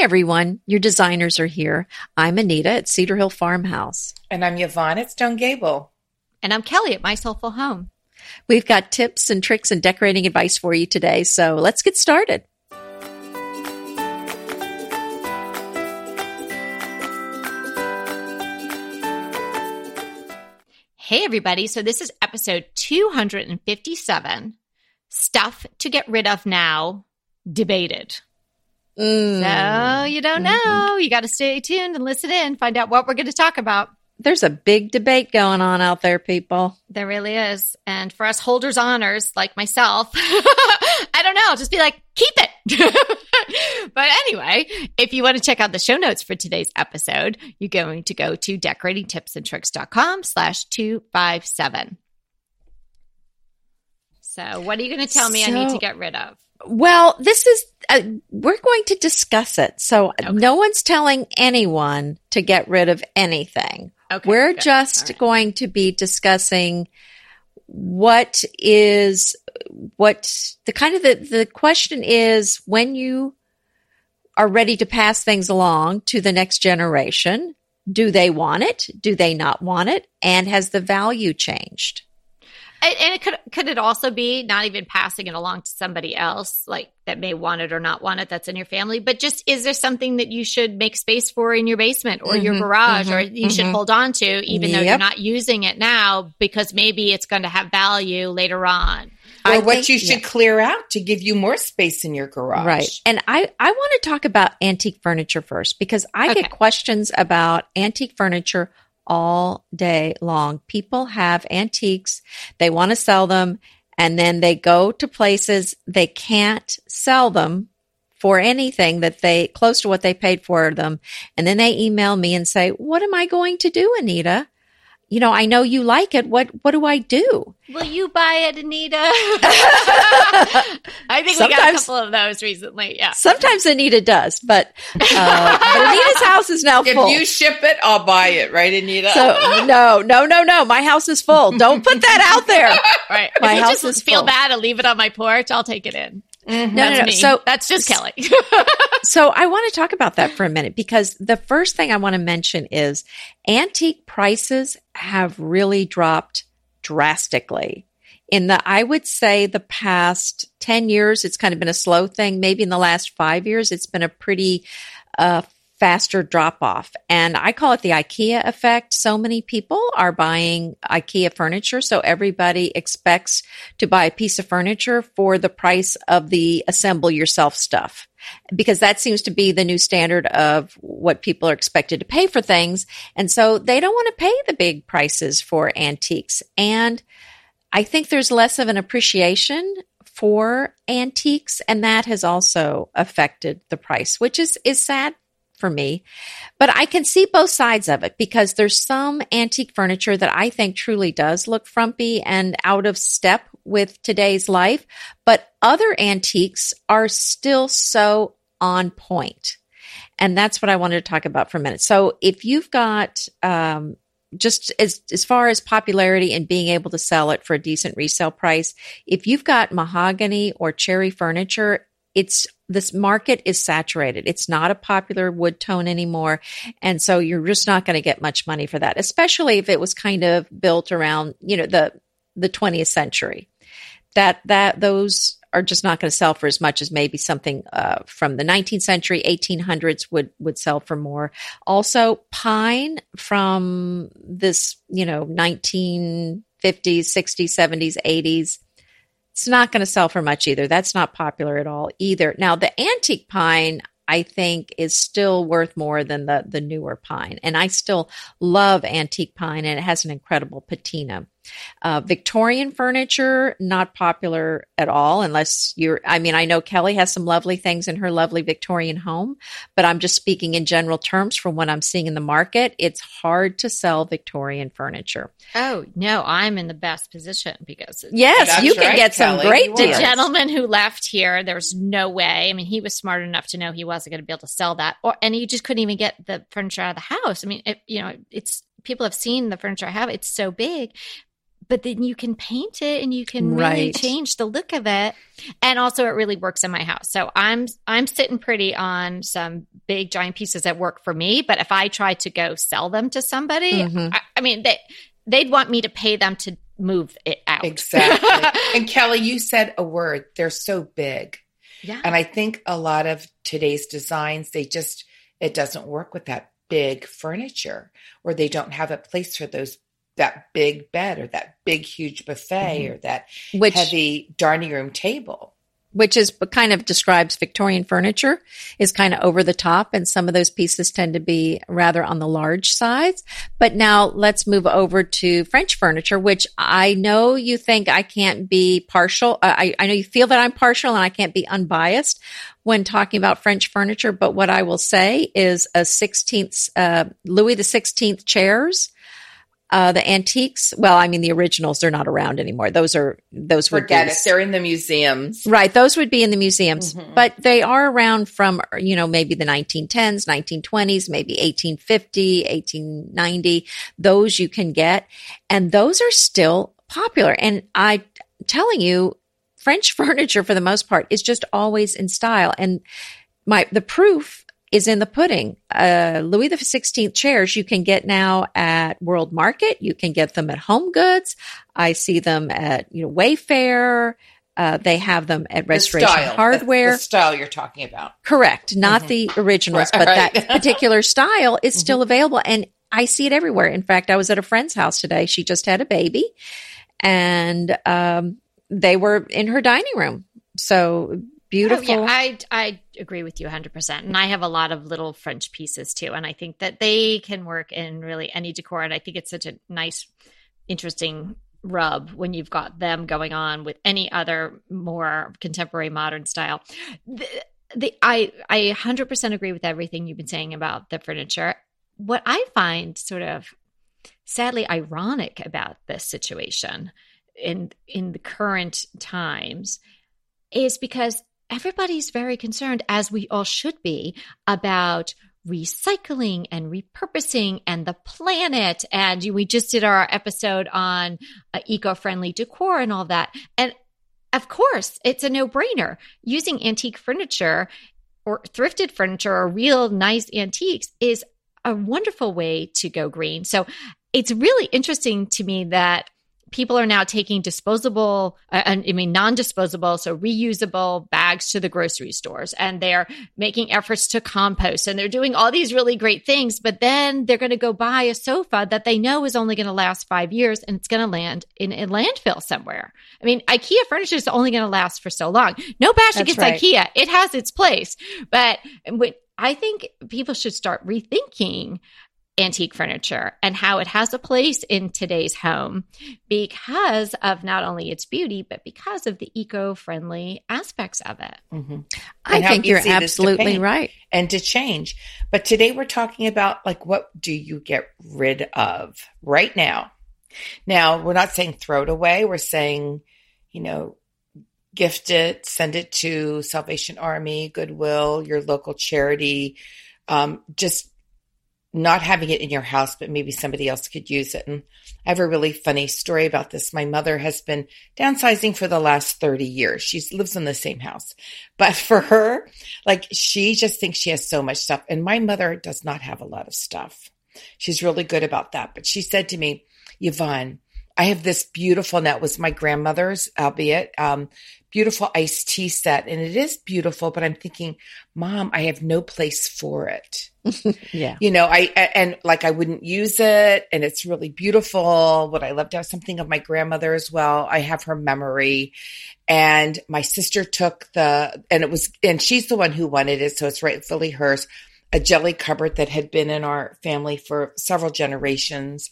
everyone. Your designers are here. I'm Anita at Cedar Hill Farmhouse. And I'm Yvonne at Stone Gable. And I'm Kelly at My Soulful Home. We've got tips and tricks and decorating advice for you today. So let's get started. Hey, everybody. So this is episode 257 Stuff to Get Rid of Now, Debated. Mm. So you don't know. Mm-hmm. You got to stay tuned and listen in, find out what we're going to talk about. There's a big debate going on out there, people. There really is. And for us holders honors like myself, I don't know, just be like, keep it. but anyway, if you want to check out the show notes for today's episode, you're going to go to decoratingtipsandtricks.com slash 257. So what are you going to tell me so, I need to get rid of? Well, this is, uh, we're going to discuss it. So okay. no one's telling anyone to get rid of anything. Okay, we're good. just right. going to be discussing what is, what the kind of the, the question is when you are ready to pass things along to the next generation, do they want it? Do they not want it? And has the value changed? And it could could it also be not even passing it along to somebody else like that may want it or not want it that's in your family, but just is there something that you should make space for in your basement or mm-hmm, your garage mm-hmm, or you mm-hmm. should hold on to even yep. though you're not using it now because maybe it's going to have value later on. Or I what think, you should yeah. clear out to give you more space in your garage. Right. And I, I want to talk about antique furniture first because I okay. get questions about antique furniture all day long. People have antiques, they want to sell them, and then they go to places they can't sell them for anything that they close to what they paid for them. And then they email me and say, What am I going to do, Anita? You know, I know you like it. What what do I do? Will you buy it, Anita? I think sometimes, we got a couple of those recently. Yeah. Sometimes Anita does, but, uh, but Anita's house is now full. If you ship it, I'll buy it, right, Anita? So no, no, no, no. My house is full. Don't put that out there. right. My if house just is feel full. bad and leave it on my porch. I'll take it in. Mm-hmm. No, no, no. Me. So that's just Kelly. so I want to talk about that for a minute because the first thing I want to mention is antique prices have really dropped drastically. In the, I would say the past 10 years, it's kind of been a slow thing. Maybe in the last five years, it's been a pretty, uh, faster drop off. And I call it the IKEA effect. So many people are buying IKEA furniture. So everybody expects to buy a piece of furniture for the price of the assemble yourself stuff. Because that seems to be the new standard of what people are expected to pay for things. And so they don't want to pay the big prices for antiques. And I think there's less of an appreciation for antiques and that has also affected the price, which is, is sad for me. But I can see both sides of it because there's some antique furniture that I think truly does look frumpy and out of step with today's life. But other antiques are still so on point. And that's what I wanted to talk about for a minute. So if you've got, um, just as as far as popularity and being able to sell it for a decent resale price, if you've got mahogany or cherry furniture, it's this market is saturated. It's not a popular wood tone anymore. And so you're just not going to get much money for that, especially if it was kind of built around, you know, the, the 20th century. That, that, those are just not going to sell for as much as maybe something uh, from the 19th century, 1800s would would sell for more. Also, pine from this, you know, 1950s, 60s, 70s, 80s it's not going to sell for much either. That's not popular at all either. Now, the antique pine, I think is still worth more than the the newer pine. And I still love antique pine and it has an incredible patina. Uh, Victorian furniture, not popular at all, unless you're, I mean, I know Kelly has some lovely things in her lovely Victorian home, but I'm just speaking in general terms from what I'm seeing in the market. It's hard to sell Victorian furniture. Oh, no, I'm in the best position because. Yes, you can right, get some great deals. The gentleman who left here, there's no way. I mean, he was smart enough to know he wasn't going to be able to sell that, or, and he just couldn't even get the furniture out of the house. I mean, it, you know, it's, people have seen the furniture I have. It's so big but then you can paint it and you can really change the look of it. And also it really works in my house. So I'm I'm sitting pretty on some big giant pieces that work for me. But if I try to go sell them to somebody, Mhm. I, I mean they they'd want me to pay them to move it out. Exactly. and Kelly, you said a word. They're so big. yeah. And I think a lot of today's designs, they just, it doesn't work with that big furniture or they don't have a place for those, that big bed or that big, huge buffet or that which heavy dining room table. which is kind of describes Victorian furniture is kind of over the top and some of those pieces tend to be rather on the large sides. But now let's move over to French furniture, which I know you think I can't be partial. uh, I, I know you feel that I'm partial and I can't be unbiased when talking about French furniture. But what I will say is a 16th, uh, Louis the 16th chairs. Uh, the antiques, well, I mean, the originals, they're not around anymore. Those are, those would Forget be it. They're in the museums. Right. Those would be in the museums, Mhm. but they are around from, you know, maybe the 1910s, 1920s, maybe 1850, 1890. Those you can get. And those are still popular. And I'm telling you, French furniture for the most part is just always in style. And my, the proof is in the pudding. Uh, Louis the 16th chairs you can get now at World Market. You can get them at Home Goods. I see them at, you know, Wayfair. Uh, they have them at The Restoration style. Hardware. The, the style you're talking about. Correct. Not Mhm. the originals, Right, but right. that particular style is Mhm. still available. And I see it everywhere. In fact, I was at a friend's house today. She just had a baby and, um, they were in her dining room. So beautiful. Oh, yeah, I I agree with you 100%. And I have a lot of little French pieces too and I think that they can work in really any decor and I think it's such a nice interesting rub when you've got them going on with any other more contemporary modern style. The, the I I 100% agree with everything you've been saying about the furniture. What I find sort of sadly ironic about this situation in in the current times is because everybody's very concerned as we all should be about recycling and repurposing and the planet. And we just did our episode on uh, eco-friendly decor and all that. And of course it's a no-brainer. Using antique furniture or thrifted furniture or real nice antiques is a wonderful way to go green. So it's really interesting to me that people are now taking disposable uh, and i mean non-disposable so reusable bags to the grocery stores and they're making efforts to compost and they're doing all these really great things but then they're going to go buy a sofa that they know is only going to last five years and it's going to land in a landfill somewhere. I mean ikea furniture is only going to last for so long. No bash That's against right. ikea. It has its place. But when, i think people should start rethinking antique furniture and how it has a place in today's home because of not only its beauty, but because of the eco friendly aspects of it. Mhm. I think you're easy it is to absolutely right. and to change. But today we're talking about like what do you get rid of right now? Now, we're not saying throw it away. We're saying, you know, gift it, send it to Salvation Army, Goodwill, your local charity. Um, just not having it in your house, but maybe somebody else could use it. And I have a really funny story about this. My mother has been downsizing for the last 30 years. She lives in the same house. But for her, like she just thinks she has so much stuff. And my mother does not have a lot of stuff. She's really good about that. But she said to me, Yvonne, I have this beautiful, that was my grandmother's, albeit, um, beautiful iced tea set. And it is beautiful, but I'm thinking, mom, I have no place for it. Yeah. You know, I, and like I wouldn't use it and it's really beautiful. Would I love to have something of my grandmother as well? I have her memory. And my sister took the, and it was, and she's the one who wanted it. So it's rightfully hers, a jelly cupboard that had been in our family for several generations.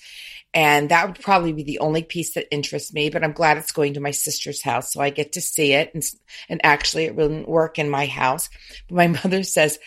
And that would probably be the only piece that interests me, but I'm glad it's going to my sister's house. So I get to see it. And, and actually it wouldn't work in my house. But my mother says,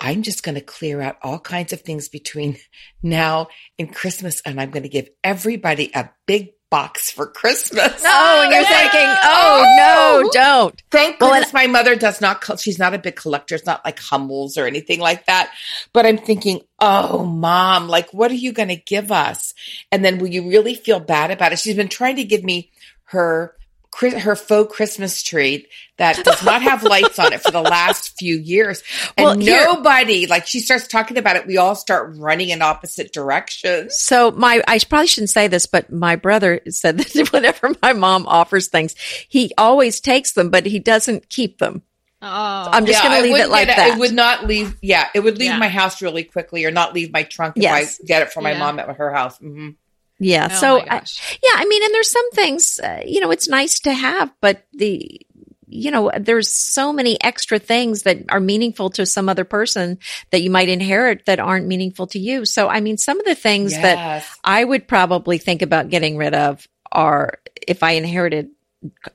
I'm just going to clear out all kinds of things between now and Christmas. And I'm going to give everybody a big box for Christmas. Oh, and you're like, thinking, oh, no, oh. don't. Thank Well, goodness my mother does not. She's not a big collector. It's not like Hummels or anything like that. But I'm thinking, oh, mom, like, what are you going to give us? And then will you really feel bad about it? She's been trying to give me her her faux Christmas tree that does not have lights on it for the last few years. And Well, here- nobody, like, she starts talking about it. We all start running in opposite directions. So my, I probably shouldn't say this, but my brother said that whenever my mom offers things, he always takes them, but he doesn't keep them. Oh, I'm just Yeah, going to leave it like get that. It would not leave. Yeah, it would leave Yeah. my house really quickly, or not leave my trunk if Yes. I get it from my Yeah. mom at her house. hmm yeah. Oh so I, yeah, I mean, and there's some things, uh, you know, it's nice to have, but the, you know, there's so many extra things that are meaningful to some other person that you might inherit that aren't meaningful to you. So, I mean, some of the things that I would probably think about getting rid of are if I inherited.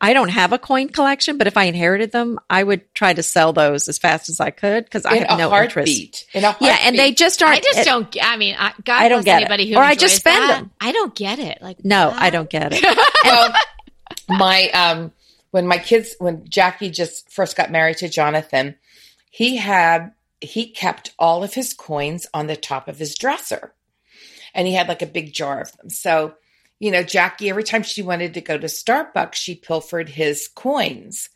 I don't have a coin collection, but if I inherited them, I would try to sell those as fast as I could because I have a no interest. heartbeat. In a heartbeat. Yeah, and they just aren't. I just it- don't. I mean, I, God I don't bless get it. anybody who Or I just spend that. them. I don't get it. Like No, what? I don't get it. well, my um, when my kids, when Jackie just first got married to Jonathan, he had he kept all of his coins on the top of his dresser, and he had like a big jar of them. So, you know, Jackie, every time she wanted to go to Starbucks, she pilfered his coins,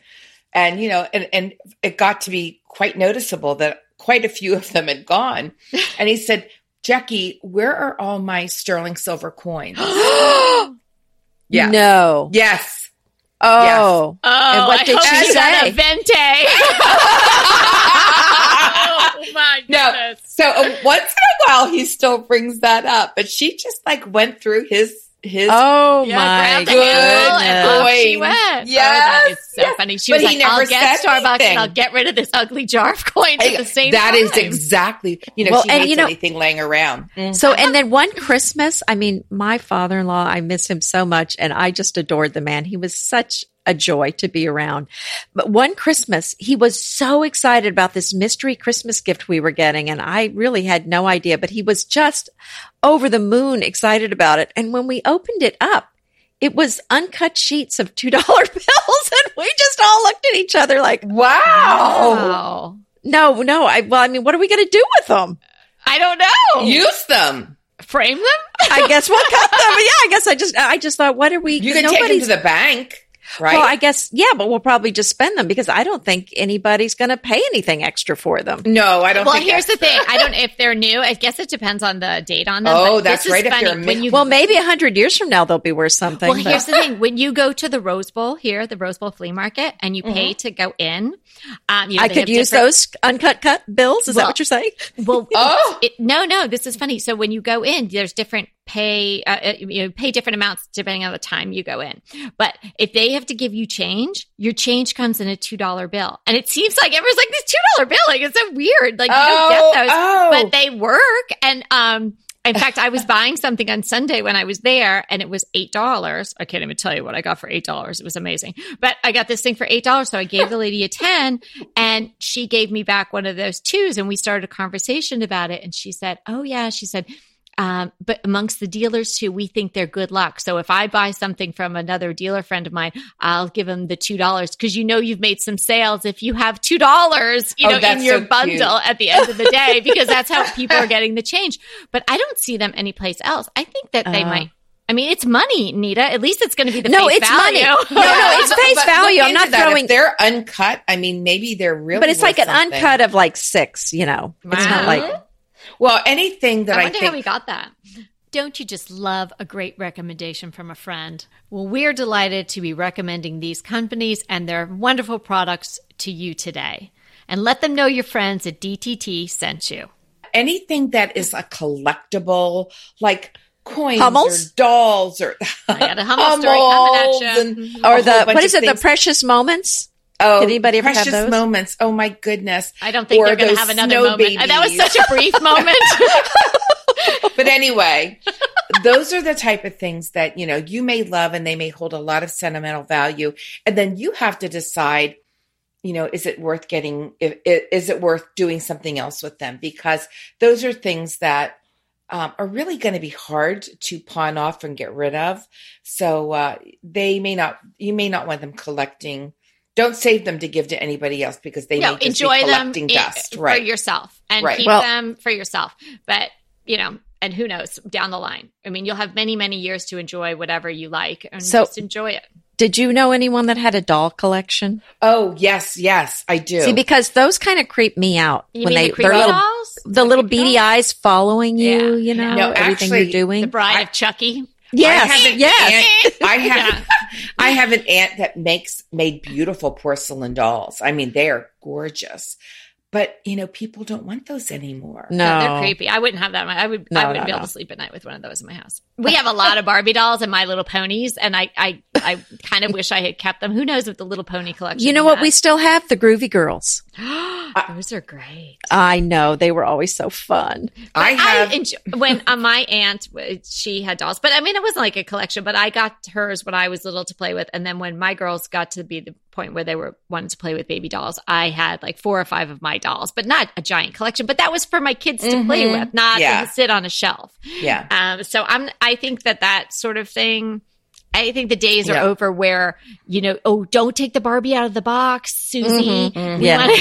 and you know, and and it got to be quite noticeable that quite a few of them had gone, and he said. Jackie, where are all my sterling silver coins? Yeah. No. Yes. Oh. Oh, And what I did hope she she say? a venti. oh my goodness. No. So uh, once in a while, he still brings that up, but she just like went through his his. Oh Yeah, my grabbed the handle and off she went. Yes, oh, that is so yes. funny. She But was he like, "I'll never get said Starbucks anything. and I'll get rid of this ugly jar of coins at the same That time." is exactly you know Well, she and hates you know- anything laying around. Mm-hmm. So, and then one Christmas, I mean, my father in law, I miss him so much and I just adored the man. He was such a joy to be around. But one Christmas, he was so excited about this mystery Christmas gift we were getting. And I really had no idea, but he was just over the moon excited about it. And when we opened it up, it was uncut sheets of $2 bills. And we just all looked at each other like, Wow. Wow. no, no. I, well, I mean, what are we going to do with them? I don't know. Use them. frame them? I guess we'll cut them. Yeah, I guess I just, I just thought, what are we? You 'cause can take them to the bank, right? Well, I guess, yeah, but we'll probably just spend them because I don't think anybody's going to pay anything extra for them. no, I don't. Well, think here's the thing. I don't if they're new. I guess it depends on the date on them. Oh, but that's this is right, if Funny. you're a mid- when you Well, maybe a hundred years from now they'll be worth something. Well, but- here's the thing: when you go to the Rose Bowl here, the Rose Bowl flea market, and you pay Mm-hmm. to go in, um, you know, I they could use different- those uncut cut bills. Is that what you're saying? Well, Oh. it, no, no, this is funny. So when you go in, there's different pay. Uh, uh, you know, pay different amounts depending on the time you go in. But if they have to give you change, your change comes in a two dollar bill, and it seems like everyone's like this two dollar bill. Like it's so weird. Like you Oh, don't get those, oh. but they work. And um, in fact, I was buying something on Sunday when I was there, and it was eight dollars. I can't even tell you what I got for eight dollars. It was amazing. But I got this thing for eight dollars, so I gave the lady a ten, and she gave me back one of those twos, and we started a conversation about it. And she said, "Oh yeah," she said. Um, but amongst the dealers too, we think they're good luck. So if I buy something from another dealer friend of mine, I'll give them the two dollars because you know you've made some sales if you have two dollars, you Oh, know, in your so bundle at the end of the day because that's how people are getting the change. But I don't see them anyplace else. I think that they Oh. might. I mean, it's money, Nita. At least it's going to be the No, face it's value. money. No, no, it's face But value. I'm not that. throwing- If they're uncut, I mean, maybe they're really. but it's like worth an something. uncut of like six. You know, it's not like Well, anything that I I, wonder think how we got that. Don't you just love a great recommendation from a friend? Well, we're delighted to be recommending these companies and their wonderful products to you today. And let them know your friends at DTT sent you. anything that is a collectible, like coins Hummels? or dolls or I got a Hummel story coming Hummels at you. and or the what is of it? The precious moments. Oh, Did anybody ever have precious those? moments? Oh my goodness! I don't think Or they're going to have another snow moment. That was such a brief moment. But anyway, those are the type of things that you know you may love and they may hold a lot of sentimental value, and then you have to decide. You know, is it worth getting? If, is it worth doing something else with them? Because those are things that um, are really going to be hard to pawn off and get rid of. So uh, they may not, you may not want them collecting. Don't save them to give to anybody else because they no, may enjoy them collecting i- dust. for Right. yourself and Right. keep Well- them for yourself. But you know, and who knows down the line? I mean, you'll have many, many years to enjoy whatever you like, and So- just enjoy it. Did you know anyone that had a doll collection? oh, yes, yes, I do. See, because those kind of creep me out You when mean they the their little dolls? the little creepy beady dolls? eyes following you. Yeah. You know No, everything actually, you're doing. The Bride I- of Chucky. Yes, I have an yes. aunt. I have, I have an aunt that makes made beautiful porcelain dolls. I mean, they are gorgeous, but you know, people don't want those anymore. No, No, they're creepy. I wouldn't have that. in I would. No, I wouldn't no, be able no. to sleep at night with one of those in my house. We have a lot of Barbie dolls and My Little Ponies, and I, I, I kind of wish I had kept them. Who knows what the Little Pony collection? You know what? We still have the Groovy Girls. those are great. I know they were always so fun. I have. I enjoy, when uh, my aunt she had dolls, but I mean it wasn't like a collection. But I got hers when I was little to play with, and then when my girls got to be the point where they were wanting to play with baby dolls, I had like four or five of my dolls, but not a giant collection. But that was for my kids to play Mhm. with, not Yeah. to sit on a shelf. yeah. Um, so I'm I think that that sort of thing. I think the days are Yeah. over where you know, oh, don't take the Barbie out of the box, Susie. Mhm, mhm. Yeah. wanna-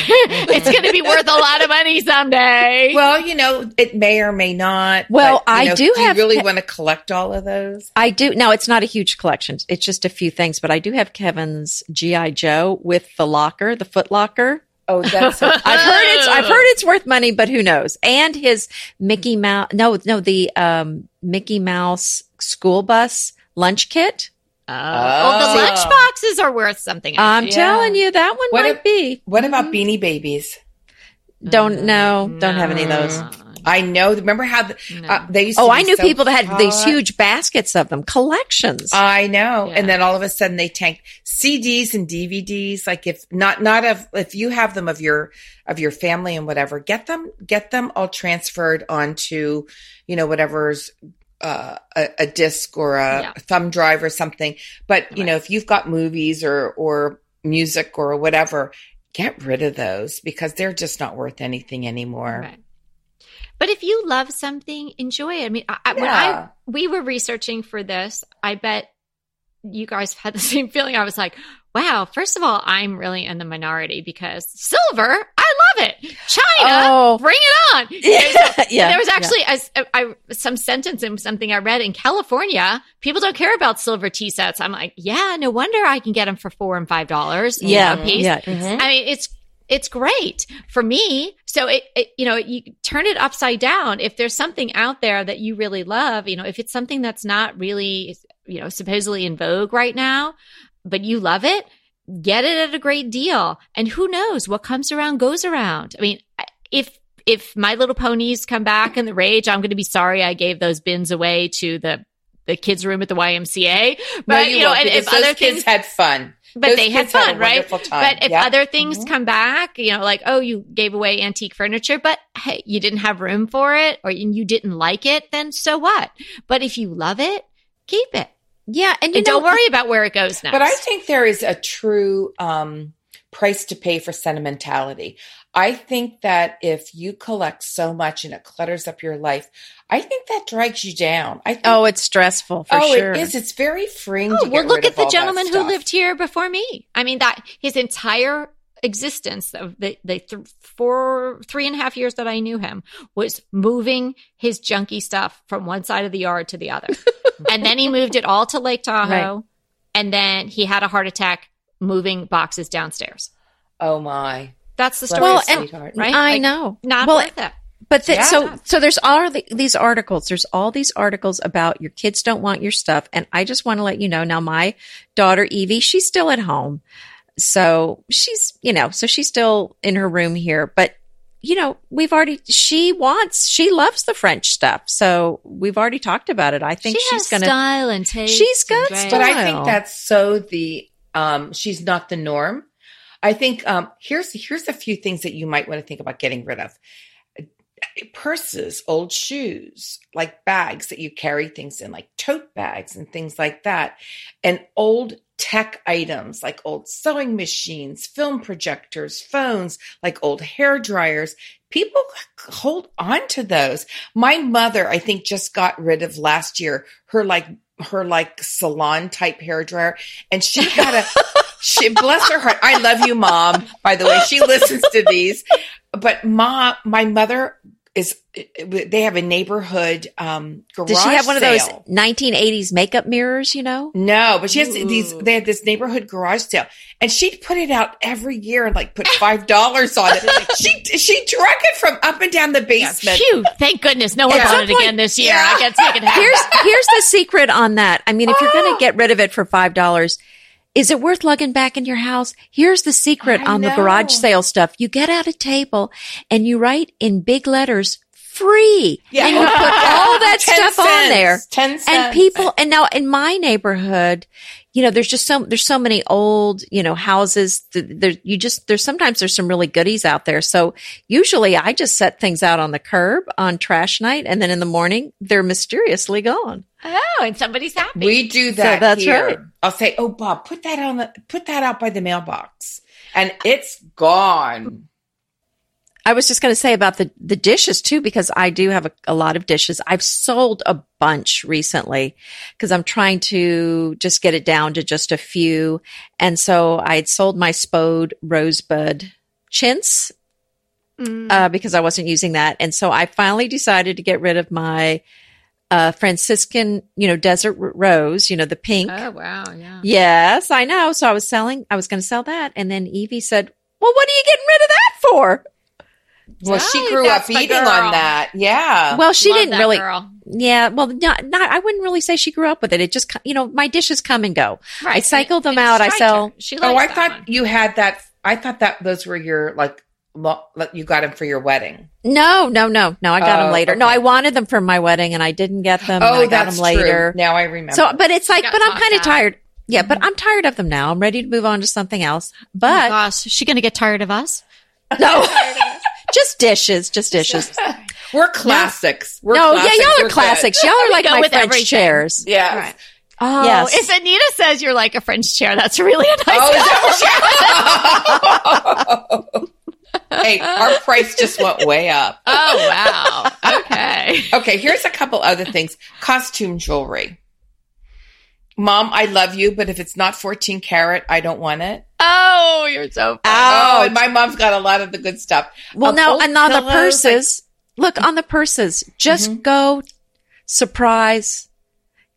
it's going to be worth a lot of money someday. Well, you know, it may or may not. Well, but, I know, do you have really pe- want to collect all of those. I do. No, it's not a huge collection. It's just a few things, but I do have Kevin's GI Joe with the locker, the foot locker. Oh, that's so I've heard it's I've heard it's worth money, but who knows? And his Mickey Mouse no no the um Mickey Mouse school bus lunch kit. Oh, well, the Oh. lunch boxes are worth something. I I'm think. Yeah. telling you that one What might if- be. What about Beanie Babies? Don't know. Don't have any of those. I know. Remember how the, No. uh, they used? Oh, to I knew so people that had these huge baskets of them, collections. I know. Yeah. And then all of a sudden they tanked CDs and DVDs. Like if not, not of, if you have them of your, of your family and whatever, get them, get them all transferred onto, you know, whatever's, uh, a, a disc or a Yeah. thumb drive or something. But, you Right. know, if you've got movies or, or music or whatever, get rid of those because they're just not worth anything anymore. Right. But if you love something, enjoy it. I mean, I, I, when I we were researching for this, I bet you guys had the same feeling. I was like, wow. First of all, I'm really in the minority because silver, love it. China, Oh. bring it on. yeah, yeah. there was actually a, I, some sentence in something I read in California. People don't care about silver tea sets. I'm like, yeah, no wonder I can get them for four and five dollars. yeah, a piece. yeah. Mhm. I mean, it's it's great for me. So it, it, you know, you turn it upside down. If there's something out there that you really love, you know, if it's something that's not really, you know, supposedly in vogue right now, but you love it, get it at a great deal. And who knows what comes around goes around. I mean, if if My Little Ponies come back in the rage, I'm going to be sorry I gave those bins away to the the kids' room at the YMCA. But No, you, know, and if other kids things had fun. but Those they had kids had a fun, right? time. But if Yep. other things Mhm. come back, you know, like, oh, you gave away antique furniture, but hey, you didn't have room for it or you didn't like it, then so what? But if you love it, keep it. Yeah, and you And know, don't worry about where it goes next. But I think there is a true um, price to pay for sentimentality. I think that if you collect so much and it clutters up your life, I think that drags you down. I think, Oh, it's stressful for oh, sure. it is. It's very freeing. Oh, to well, look at the gentleman who lived here before me. I mean, that his entire existence of the, the th- four, three and a half years that I knew him was moving his junky stuff from one side of the yard to the other. and then he moved it all to Lake Tahoe. And then he had a heart attack moving boxes downstairs. Oh my! That's the story. Well, and- sweetheart. right? I Like, know. Not well, worth it. But the, Yeah. so so there's all the, these articles. There's all these articles about your kids don't want your stuff, and I just want to let you know now. My daughter Evie, she's still at home, so she's you know so she's still in her room here. But you know we've already she wants she loves the French stuff, so we've already talked about it. I think she she's gonna. style and taste. She's got and grace. But I think that's so the um she's not the norm. I think um here's here's a few things that you might want to think about getting rid of. Purses, old shoes, like bags that you carry things in, like tote bags and things like that. And old tech items like old sewing machines, film projectors, phones, like old hair dryers. People hold on to those. My mother, I think, just got rid of last year her like her like salon type hair dryer, and she got a. she bless her heart. I love you, mom. By the way, she listens to these. But mom, my mother is they have a neighborhood um garage Does she have one of those 1980s makeup mirrors, you know? No, but she has Ooh. these. They had this neighborhood garage sale, and she'd put it out every year and like put five dollars on it. she she drug it from up and down the basement. Phew, thank goodness no one bought it again this year. yeah. I second hand. Here's here's the secret on that. I mean, if you're going Oh. to get rid of it for five dollars, is it worth lugging back in your house? Here's the secret I on the garage sale stuff. You get out a table and you write in big letters free. And you put all that 10 stuff on there. Ten cents. And people, and now in my neighborhood, you know, there's just so, there's so many old, you know, houses. th- There, you just, there's sometimes there's some really goodies out there. So usually I just set things out on the curb on trash night. And then in the morning, they're mysteriously gone. Oh, and somebody's happy. We do that. that's here. right. I'll say, "Oh, Bob, put that on the put that out by the mailbox," and it's gone. I was just going to say about the, the dishes too, because I do have a, a lot of dishes. I've sold a bunch recently because I'm trying to just get it down to just a few. And so I had sold my Spode Rosebud chintz Mm. uh, because I wasn't using that. And so I finally decided to get rid of my uh, Franciscan, you know, desert rose, you know, the pink. oh wow, yeah. Yes, I know. So I was selling, I was going to sell that. And then Evie said, well, what are you getting rid of that for? Well, she grew up eating on that. Yeah. Well, she Love didn't that really. girl. Yeah, well, not, not, I wouldn't really say she grew up with it. It just, you know, my dishes come and go. Right. I cycle them It out. I sell. her. She oh, I thought one. you had that. I thought that those were your like. Lo- like, You got them for your wedding. No, no, no, no. I got Oh, them later. No. I wanted them for my wedding and I didn't get them. oh, I got that's them later. true. Now I remember. So, but it's like, but I'm kind of tired. Yeah, but mm-hmm. I'm tired of them now. I'm ready to move on to something else. Oh But gosh, is she going to get tired of us? no, just dishes, just dishes. we're classics. We're no, classics. yeah, y'all We're are good. classics. Y'all are like my with French everything. chairs. Yeah. Right. Oh, Yes. yes. If Anita says you're like a French chair, that's really a nice. Oh, hey, our price just went way up. oh wow. Okay. Okay, here's a couple other things. Costume jewelry. Mom, I love you, but if it's not 14 karat, I don't want it. Oh, you're so. Funny. Oh, and my mom's got a lot of the good stuff. Well, Of no, and on the pillows, purses, look on the purses. Just Mhm. go surprise.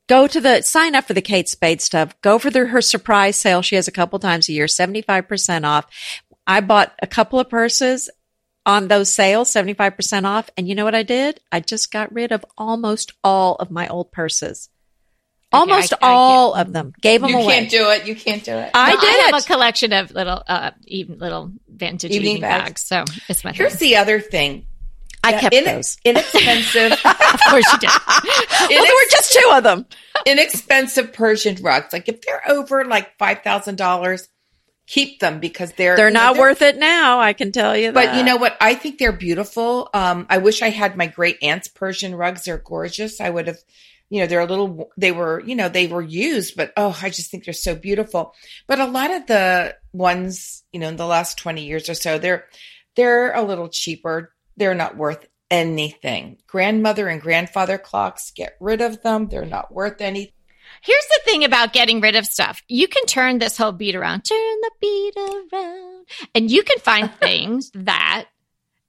Go to the sign up for the Kate Spade stuff. Go for the, her surprise sale. She has a couple times a year, seventy five percent off. I bought a couple of purses on those sales, seventy five percent off. And you know what I did? I just got rid of almost all of my old purses. Almost I- I all of them. Gave them you away. You can't do it. You can't do it. I No, did I have a collection of little, uh, even little vintage Evening evening, bags. bags. So it's my. Here's thing. the other thing. I Yeah, kept in- those. Inexpensive, of course you did. Well, there were just two of them. inexpensive Persian rugs. Like if they're over like five thousand dollars, keep them because they're They're not worth it now. I can tell you that. But you know what? I think they're beautiful. Um, I wish I had my great aunt's Persian rugs. They're gorgeous. I would have, you know, they're a little, they were, you know, they were used, but oh, I just think they're so beautiful. But a lot of the ones, you know, in the last 20 years or so, they're, they're a little cheaper. They're not worth anything. Grandmother and grandfather clocks, get rid of them. They're not worth anything. Here's the thing about getting rid of stuff. You can turn this whole beat around, turn the beat around, and you can find things that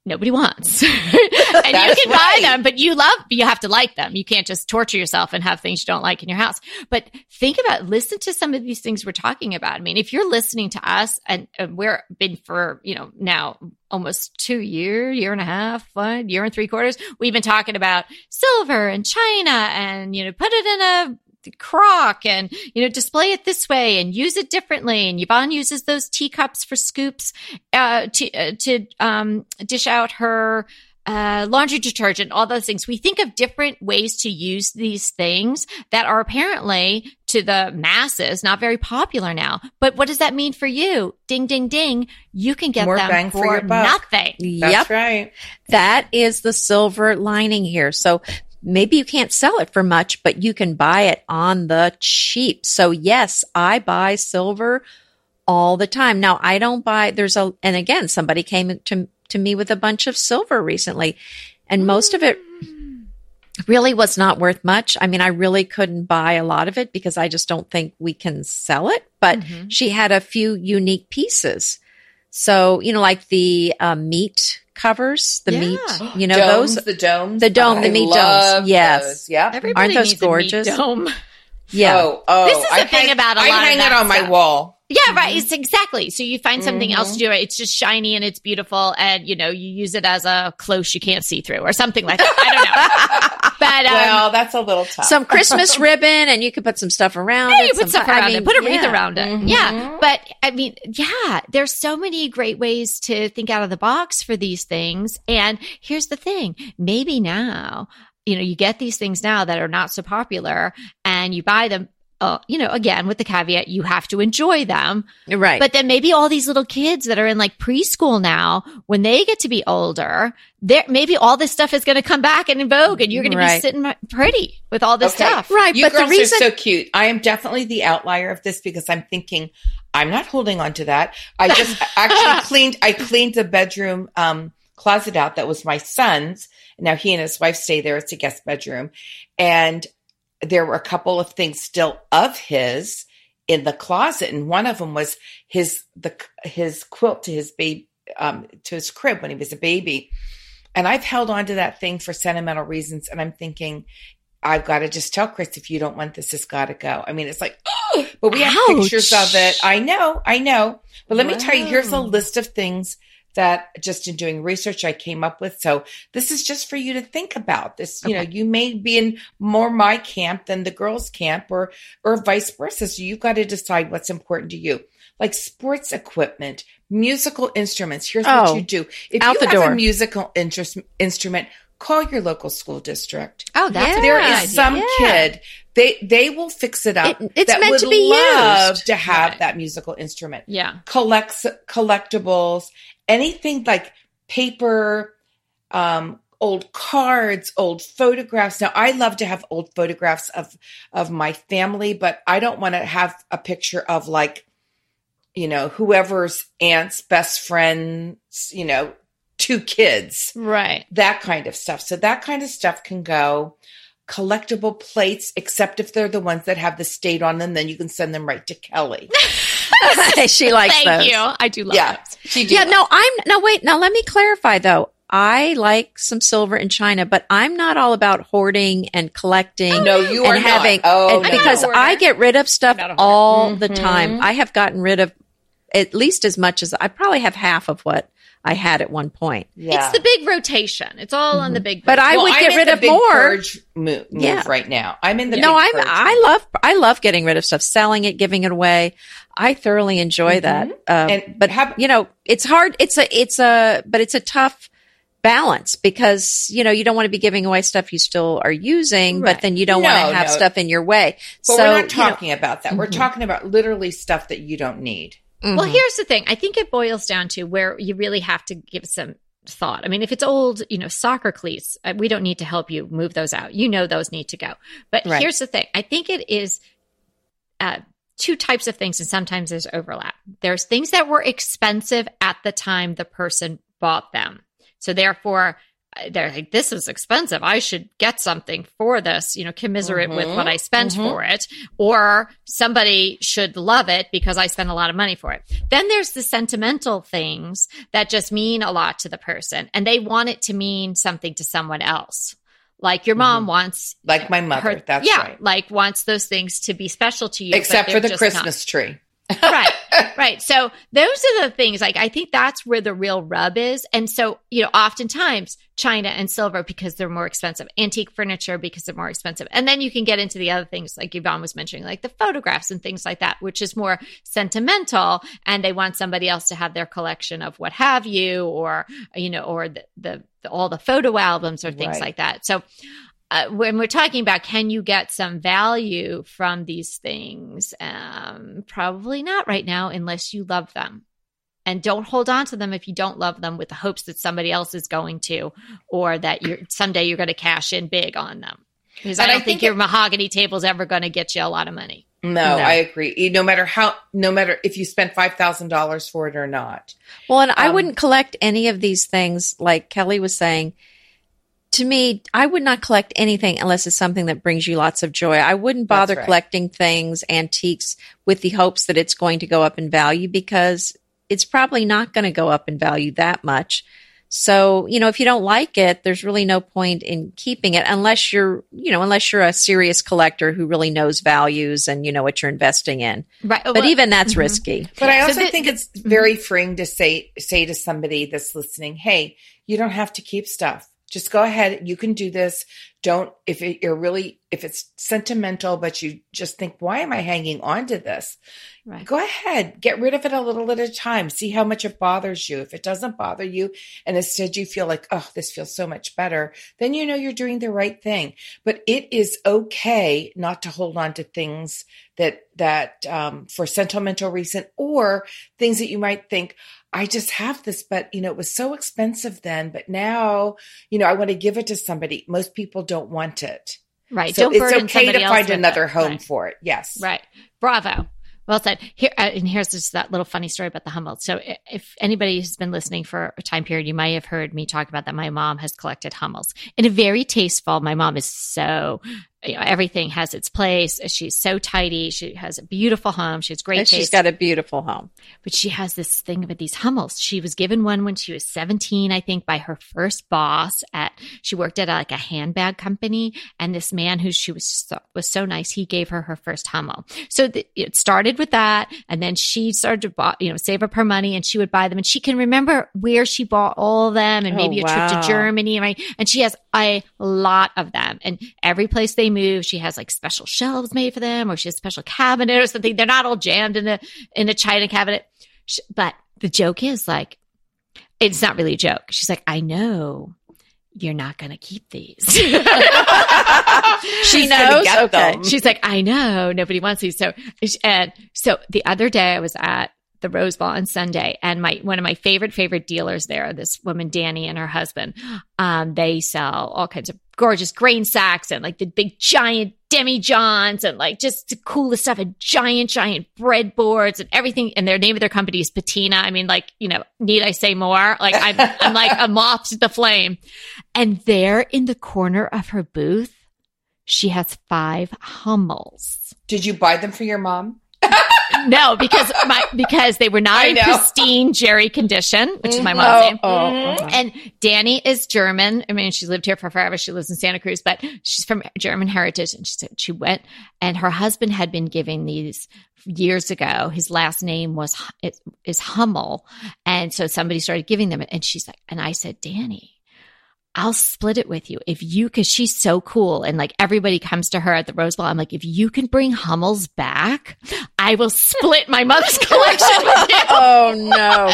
nobody wants. and you can right. buy them, but you love, you have to like them. You can't just torture yourself and have things you don't like in your house. But think about, listen to some of these things we're talking about. I mean, if you're listening to us and, and we're been for, you know, now almost two year, year and a half, one year and three quarters, we've been talking about silver and china and, you know, put it in a crock and you know display it this way and use it differently. And Yvonne uses those teacups for scoops uh, to uh, to um, dish out her uh, laundry detergent all those things. We think of different ways to use these things that are apparently to the masses not very popular now. But what does that mean for you? Ding ding ding. You can get More them bang for for your nothing. That's yep. right. That is the silver lining here. So maybe you can't sell it for much, but you can buy it on the cheap. So yes, I buy silver all the time. Now I don't buy, there's a, and again, somebody came to, to me with a bunch of silver recently and most of it really was not worth much. I mean, I really couldn't buy a lot of it because I just don't think we can sell it, but Mm-hmm. she had a few unique pieces. So, you know, like the uh, meat covers, the Yeah. meat, you know, domes, those, the domes, the dome, the meat meet domes. Yes. yeah. Everybody Aren't those needs a meat gorgeous? dome. yeah. Oh, oh, This is the I thing hang- about a I lot of hang that it on my wall. Yeah, right. It's exactly. So you find something else to Mhm. do it. It's just shiny and it's beautiful, and you know you use it as a close you can't see through or something like that. I don't know, but um, well, that's a little tough. Some Christmas ribbon and you could put some stuff around yeah, it. you put some- stuff I around mean, it, put a wreath yeah. around it. Mhm. Yeah, but I mean, yeah, there's so many great ways to think out of the box for these things. And here's the thing: maybe now, you know, you get these things now that are not so popular, and you buy them. Uh, you know, again, with the caveat, you have to enjoy them. Right. But then maybe all these little kids that are in like preschool now, when they get to be older, there maybe all this stuff is going to come back and in vogue, and you're going to be sitting pretty with all this Okay. stuff. right. You but the girls reason, are so cute. I am definitely the outlier of this because I'm thinking I'm not holding on to that. I just actually cleaned. I cleaned the bedroom um, closet out. That was my son's. Now he and his wife stay there. It's a guest bedroom, and there were a couple of things still of his in the closet, and one of them was his the his quilt to his baby um, to his crib when he was a baby. And I've held on to that thing for sentimental reasons, and I'm thinking. I've got to just tell Chris if you don't want this, it's got to go. I mean, it's like, oh, but we have Ouch. pictures of it. I know, I know. But let me tell you, here's a list of things that just in doing research I came up with. So this is just for you to think about. This, you know, you may be in more my camp than the girls' camp, or or vice versa. So you've got to decide what's important to you. Like sports equipment, musical instruments. Here's Oh, what you oh, do. If out you the have door. a musical interest, instrument, call your local school district. Oh, that's a There good is idea. some Yeah. kid they they will fix it up. It- it's that meant would to be love used. to have Right. that musical instrument. Yeah. Collects collectibles, anything like paper, um, old cards, old photographs. Now I love to have old photographs of of my family, but I don't want to have a picture of like, you know, whoever's aunt's best friend's, you know, two kids Right. that kind of stuff. So that kind of stuff can go. Collectible plates, except if they're the ones that have the state on them, then you can send them right to Kelly. she likes Thank those. you. I do love Yeah. those. She do Yeah, that. no, I'm no wait. Now let me clarify though. I like some silver and china, but I'm not all about hoarding and collecting. no, you are and not. having Oh, and no. because. I get rid of stuff I'm not a hoarder. all the Mhm. time. I have gotten rid of at least as much as I probably have half of what I had at one point. yeah. It's the big rotation. It's all on the big. But I Well, would I'm get in rid the of big more. purge move, move Yeah. right now. I'm in the no, big I'm purge I love I love getting rid of stuff, selling it, giving it away. I thoroughly enjoy that. Uh, And but have- you know, it's hard. It's a it's a but it's a tough balance because you know you don't want to be giving away stuff you still are using, Right. but then you don't No, want to have no. stuff in your way. But so we're not you know, talking about that. We're Mhm. talking about literally stuff that you don't need. Well, mhm. here's the thing. I think it boils down to where you really have to give some thought. I mean, if it's old, you know, soccer cleats, uh, we don't need to help you move those out. You know, those need to go. But Right. here's the thing. I think it is uh, two types of things, and sometimes there's overlap. There's things that were expensive at the time the person bought them. So therefore, they're like, this is expensive. I should get something for this, you know, commiserate with Mhm. what I spent Mhm. for it. Or somebody should love it because I spent a lot of money for it. Then there's the sentimental things that just mean a lot to the person and they want it to mean something to someone else. Like your mom wants Like my mother. her, Mm-hmm. That's yeah, right. like wants those things to be special to you. but Except for the just not Christmas tree. right right so those are the things like i think that's where the real rub is and so you know oftentimes china and silver because they're more expensive. Antique furniture because they're more expensive. And then you can get into the other things like yvonne was mentioning like the photographs and things like that which is more sentimental. And they want somebody else to have their collection of what have you or you know or the, the, the all the photo albums or things Right. like that. So uh, when we're talking about can you get some value from these things um, probably not right now unless you love them and don't hold on to them if you don't love them with the hopes that somebody else is going to or that you're someday you're going to cash in big on them. Because I And I don't think, think your it- mahogany table is ever going to get you a lot of money. No, No. I agree. No matter how, no matter if you spent five thousand dollars for it or not. Well, and I Um, wouldn't collect any of these things, like Kelly was saying. To me, I would not collect anything unless it's something that brings you lots of joy. I wouldn't bother right. collecting things, antiques, with the hopes that it's going to go up in value because it's probably not going to go up in value that much. So, you know, if you don't like it, there's really no point in keeping it unless you're, you know, unless you're a serious collector who really knows values and you know what you're investing in. Right. But even that's mm-hmm. risky. But I So also think it's mm-hmm. very freeing to say say to somebody that's listening, "Hey, you don't have to keep stuff. Just go ahead. You can do this. Don't if it, you're really if it's sentimental, but you just think, why am I hanging on to this? Right. Go ahead, get rid of it a little at a time. See how much it bothers you. If it doesn't bother you, and instead you feel like, oh, this feels so much better, then you know you're doing the right thing. But it is okay not to hold on to things that that um, for sentimental reason or things that you might think. I just have this, but you know, it was so expensive then, but now, you know, I want to give it to somebody. Most people don't want it. Right. So Don't it's okay to find another it. home Right. for it. Yes. Right. Bravo. Well said. Here uh, and here's just that little funny story about the Hummels. So if anybody has been listening for a time period, you might have heard me talk about that. My mom has collected Hummels in a very tasteful. My mom is so. You know, everything has its place. She's so tidy. She has a beautiful home. She has great And taste. she's got a beautiful home. but she has this thing with these Hummels. She was given one when she was 17, I think, by her first boss at, she worked at like a handbag company. And this man who she was so, was so nice, he gave her her first Hummel. So it started with that. And then she started to, buy, you know, save up her money and she would buy them. And she can remember where she bought all of them and Oh, maybe a trip to Germany, right? And she has a lot of them. And every place they move, she has like special shelves made for them or she has a special cabinet or something. They're not all jammed in a, in a china cabinet. Sh- But the joke is like, it's not really a joke. She's like, I know you're not going to keep these. She knows? Okay. them. She's like, I know nobody wants these. So, and so the other day I was at the Rose Bowl on Sunday, and my one of my favorite favorite dealers there, this woman Danny and her husband, um, they sell all kinds of gorgeous grain sacks and like the big giant demijohns and like just the coolest stuff and giant giant breadboards and everything. And their name of their company is Patina. I mean, like you know, need I say more? Like I'm I'm like a moth to the flame. And there in the corner of her booth, she has five Hummels. Did you buy them for your mom? No, because my because they were not I in know. pristine Jerry condition, which is my mom's name. Oh, Mhm. uh-huh. And Danny is German. I mean, she's lived here for forever. She lives in Santa Cruz, but she's from German heritage. And she said she went, and her husband had been giving these years ago. His last name was is, is Hummel, and so somebody started giving them. And she's like, and I said, Danny. I'll split it with you if you, cause she's so cool. And like everybody comes to her at the Rose Bowl. I'm like, if you can bring Hummels back, I will split my mother's collection with you. Oh no!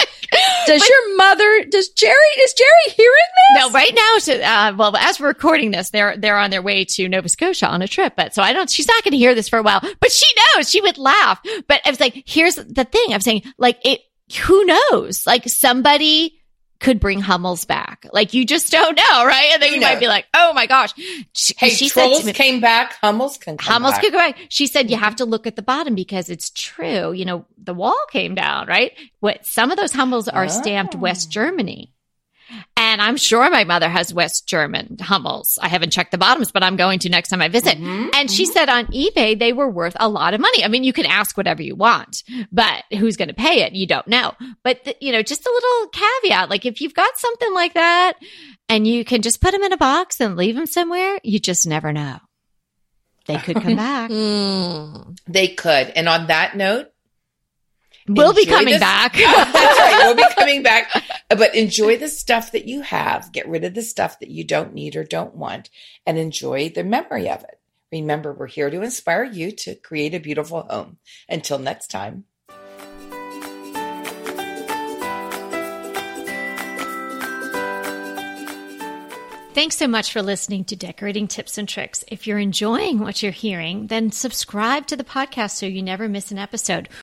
Does your mother? Does Jerry? Is Jerry hearing this? No, right now, she- uh, well, as we're recording this, they're they're on their way to Nova Scotia on a trip. But so I don't. She's not going to hear this for a while. But she knows. She would laugh. But I was like, here's the thing. I'm saying, like, it. Who knows? Like somebody could bring Hummels back. Like you just don't know, right? And then you Who might be like, oh my gosh. She, Hey, she said trolls me, came back. Hummels can Hummels back. could go back. She said you have to look at the bottom because it's true. You know, the wall came down, right? What some of those Hummels are stamped Oh. West Germany. And I'm sure my mother has West German Hummels. I haven't checked the bottoms, but I'm going to next time I visit. Mhm, And she said on eBay, they were worth a lot of money. I mean, you can ask whatever you want, but who's going to pay it? You don't know. But, the, you know, just a little caveat. Like if you've got something like that and you can just put them in a box and leave them somewhere, you just never know. They could come back. Hmm. They could. And on that note, We'll be coming this- back. that's right. We'll be coming back. But enjoy the stuff that you have. Get rid of the stuff that you don't need or don't want and enjoy the memory of it. Remember, we're here to inspire you to create a beautiful home. Until next time. Thanks so much for listening to Decorating Tips and Tricks. If you're enjoying what you're hearing, then subscribe to the podcast so you never miss an episode.